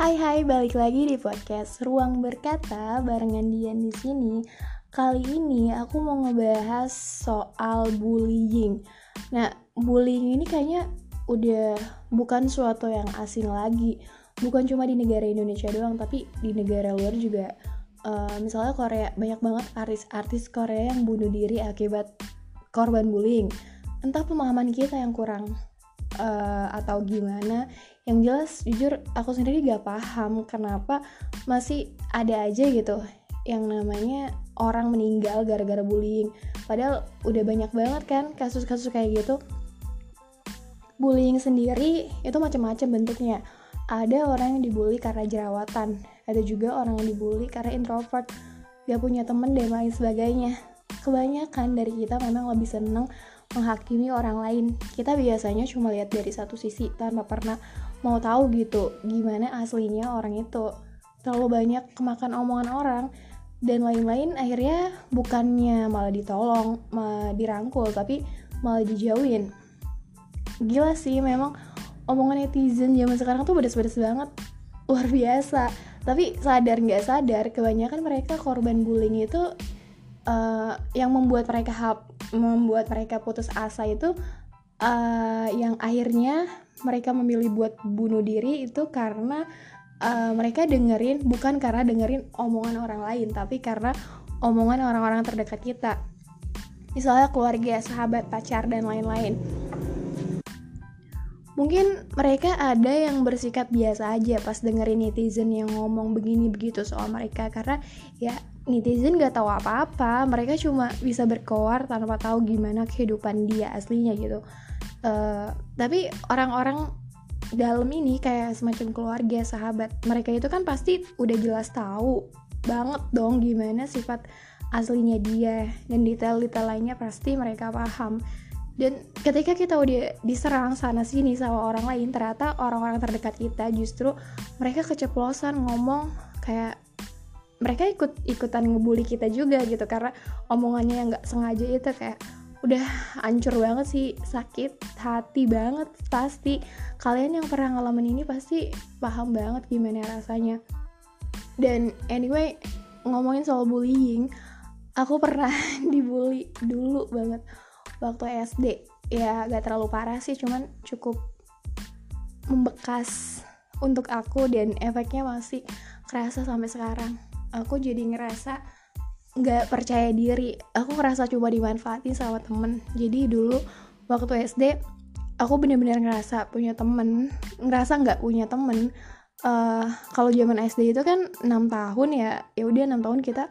Hai hai, balik lagi di podcast Ruang Berkata barengan Dian di sini. Kali ini aku mau ngebahas soal bullying. Nah, bullying ini kayaknya udah bukan suatu yang asing lagi. Bukan cuma di negara Indonesia doang, tapi di negara luar juga. Uh, misalnya Korea, banyak banget artis-artis Korea yang bunuh diri akibat korban bullying. Entah pemahaman kita yang kurang uh, atau gimana. Yang jelas jujur aku sendiri gak paham kenapa masih ada aja gitu yang namanya orang meninggal gara-gara bullying. Padahal udah banyak banget kan kasus-kasus kayak gitu. Bullying sendiri itu macam-macam bentuknya. Ada orang yang dibully karena jerawatan ada juga orang yang dibully karena introvert. Gak punya temen dan lain sebagainya. Kebanyakan dari kita memang lebih seneng menghakimi orang lain. Kita biasanya cuma lihat dari satu sisi tanpa pernah mau tahu gitu gimana aslinya orang itu. Terlalu banyak kemakan omongan orang dan lain-lain akhirnya bukannya malah ditolong, malah dirangkul tapi malah dijauhin. Gila sih memang omongan netizen zaman sekarang tuh pedes-pedes banget. Luar biasa. Tapi sadar nggak sadar kebanyakan mereka korban bullying itu uh, yang membuat mereka membuat mereka putus asa itu uh, yang akhirnya mereka memilih buat bunuh diri itu karena uh, mereka dengerin bukan karena dengerin omongan orang lain tapi karena omongan orang-orang terdekat kita. Misalnya keluarga, sahabat, pacar dan lain-lain. Mungkin mereka ada yang bersikap biasa aja pas dengerin netizen yang ngomong begini begitu soal mereka karena ya netizen gak tahu apa-apa. Mereka cuma bisa berkoar tanpa tahu gimana kehidupan dia aslinya gitu. Uh, tapi orang-orang dalam ini kayak semacam keluarga sahabat mereka itu kan pasti udah jelas tahu banget dong gimana sifat aslinya dia. Dan detail-detail lainnya pasti mereka paham. Dan ketika kita udah diserang sana sini sama orang lain ternyata orang-orang terdekat kita justru mereka keceplosan ngomong kayak mereka ikut ikutan ngebully kita juga gitu. Karena omongannya yang nggak sengaja itu kayak udah hancur banget sih sakit hati banget pasti. Kalian yang pernah ngalamin ini pasti paham banget gimana rasanya. Dan anyway ngomongin soal bullying aku pernah dibully dulu banget waktu SD ya gak terlalu parah sih cuman cukup membekas untuk aku dan efeknya masih kerasa sampai sekarang aku jadi ngerasa nggak percaya diri. Aku ngerasa coba dimanfaatin sama temen. Jadi dulu waktu SD aku bener-bener ngerasa punya temen. Ngerasa nggak punya temen. Uh, kalau zaman SD itu kan enam tahun ya. Ya udah enam tahun kita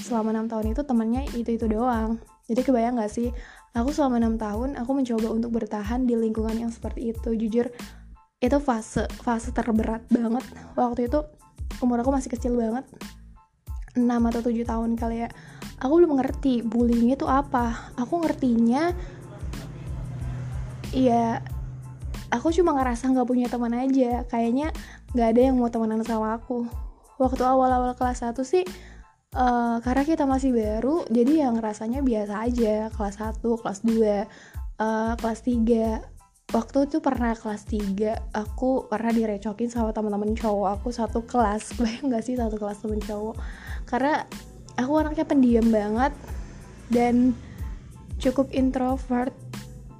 selama enam tahun itu temennya itu itu doang. Jadi kebayang nggak sih? Aku selama enam tahun aku mencoba untuk bertahan di lingkungan yang seperti itu. Jujur itu fase fase terberat banget. Waktu itu umur aku masih kecil banget 6 atau 7 tahun kali ya. Aku belum ngerti bullying itu apa. Aku ngertinya ya aku cuma ngerasa nggak punya teman aja. Kayaknya nggak ada yang mau temenan sama aku. Waktu awal-awal kelas 1 sih uh, karena kita masih baru jadi yang rasanya biasa aja. Kelas 1, kelas 2 uh, eh, kelas 3 waktu itu pernah kelas 3 aku pernah direcokin sama teman-teman cowok aku satu kelas. Bayang gak sih satu kelas temen cowok? Karena aku anaknya pendiam banget dan cukup introvert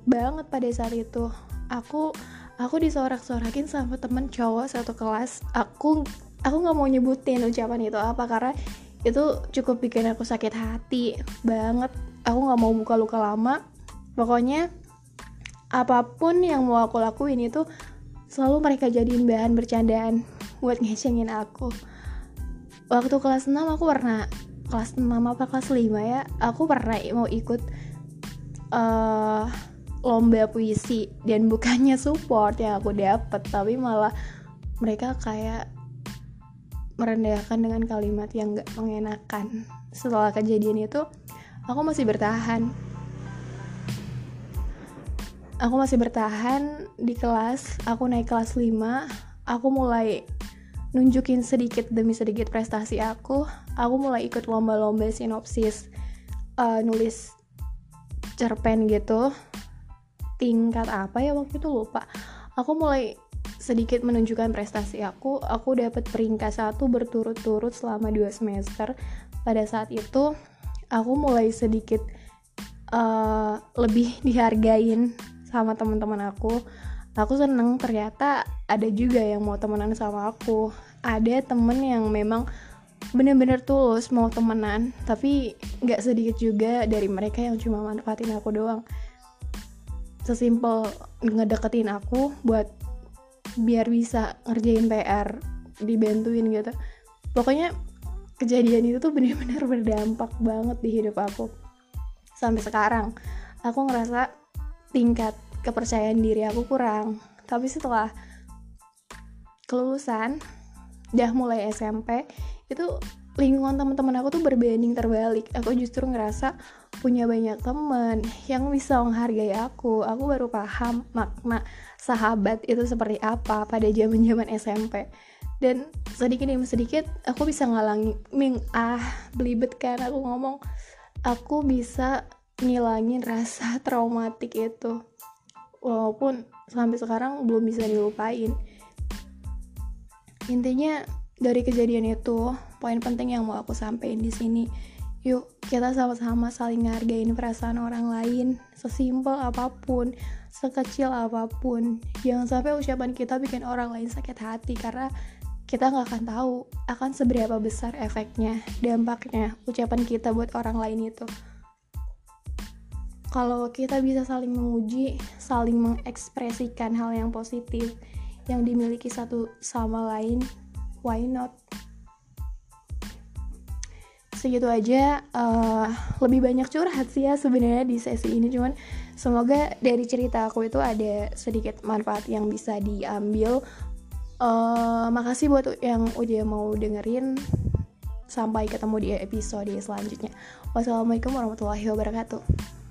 banget pada saat itu. Aku aku disorak-sorakin sama temen cowok satu kelas. Aku aku nggak mau nyebutin ucapan itu apa karena itu cukup bikin aku sakit hati banget. Aku nggak mau buka luka lama. Pokoknya apa pun yang mau aku lakuin itu selalu mereka jadiin bahan bercandaan buat ngecengin aku. Waktu kelas 6 aku pernah kelas 6 apa kelas 5 ya aku pernah mau ikut uh, lomba puisi dan bukannya support yang aku dapet tapi malah mereka kayak merendahkan dengan kalimat yang gak mengenakan. Setelah kejadian itu aku masih bertahan aku masih bertahan di kelas aku naik kelas 5 aku mulai nunjukin sedikit demi sedikit prestasi aku aku mulai ikut lomba-lomba sinopsis uh, nulis cerpen gitu. Tingkat apa ya waktu itu lupa. Aku mulai sedikit menunjukkan prestasi aku aku dapat peringkat satu berturut-turut selama dua semester. Pada saat itu aku mulai sedikit uh, lebih dihargain sama teman-teman aku aku seneng ternyata ada juga yang mau temenan sama aku. Ada temen yang memang bener-bener tulus mau temenan tapi nggak sedikit juga dari mereka yang cuma manfaatin aku doang. Sesimpel ngedeketin aku buat biar bisa ngerjain PR dibantuin gitu. Pokoknya kejadian itu tuh bener-bener berdampak banget di hidup aku. Sampai sekarang aku ngerasa tingkat kepercayaan diri aku kurang. Tapi setelah kelulusan udah mulai SMP itu lingkungan teman-teman aku tuh berbanding terbalik. Aku justru ngerasa punya banyak temen yang bisa menghargai aku. Aku baru paham makna sahabat itu seperti apa pada zaman zaman SMP dan sedikit demi sedikit aku bisa ngalangi ming ah belibet kan aku ngomong. Aku bisa ngilangin rasa traumatik itu. Walaupun sampai sekarang belum bisa dilupain. Intinya dari kejadian itu poin penting yang mau aku sampaikan di sini. Yuk kita sama-sama saling ngargain perasaan orang lain sesimpel apa pun sekecil apa pun. Jangan sampai ucapan kita bikin orang lain sakit hati karena kita nggak akan tahu akan seberapa besar efeknya dampaknya ucapan kita buat orang lain itu kalau kita bisa saling memuji saling mengekspresikan hal yang positif yang dimiliki satu sama lain why not? Segitu aja uh, lebih banyak curhat sih ya sebenarnya di sesi ini cuman semoga dari cerita aku itu ada sedikit manfaat yang bisa diambil. Uh, makasih buat yang udah mau dengerin. Sampai ketemu di episode selanjutnya. Wassalamualaikum warahmatullahi wabarakatuh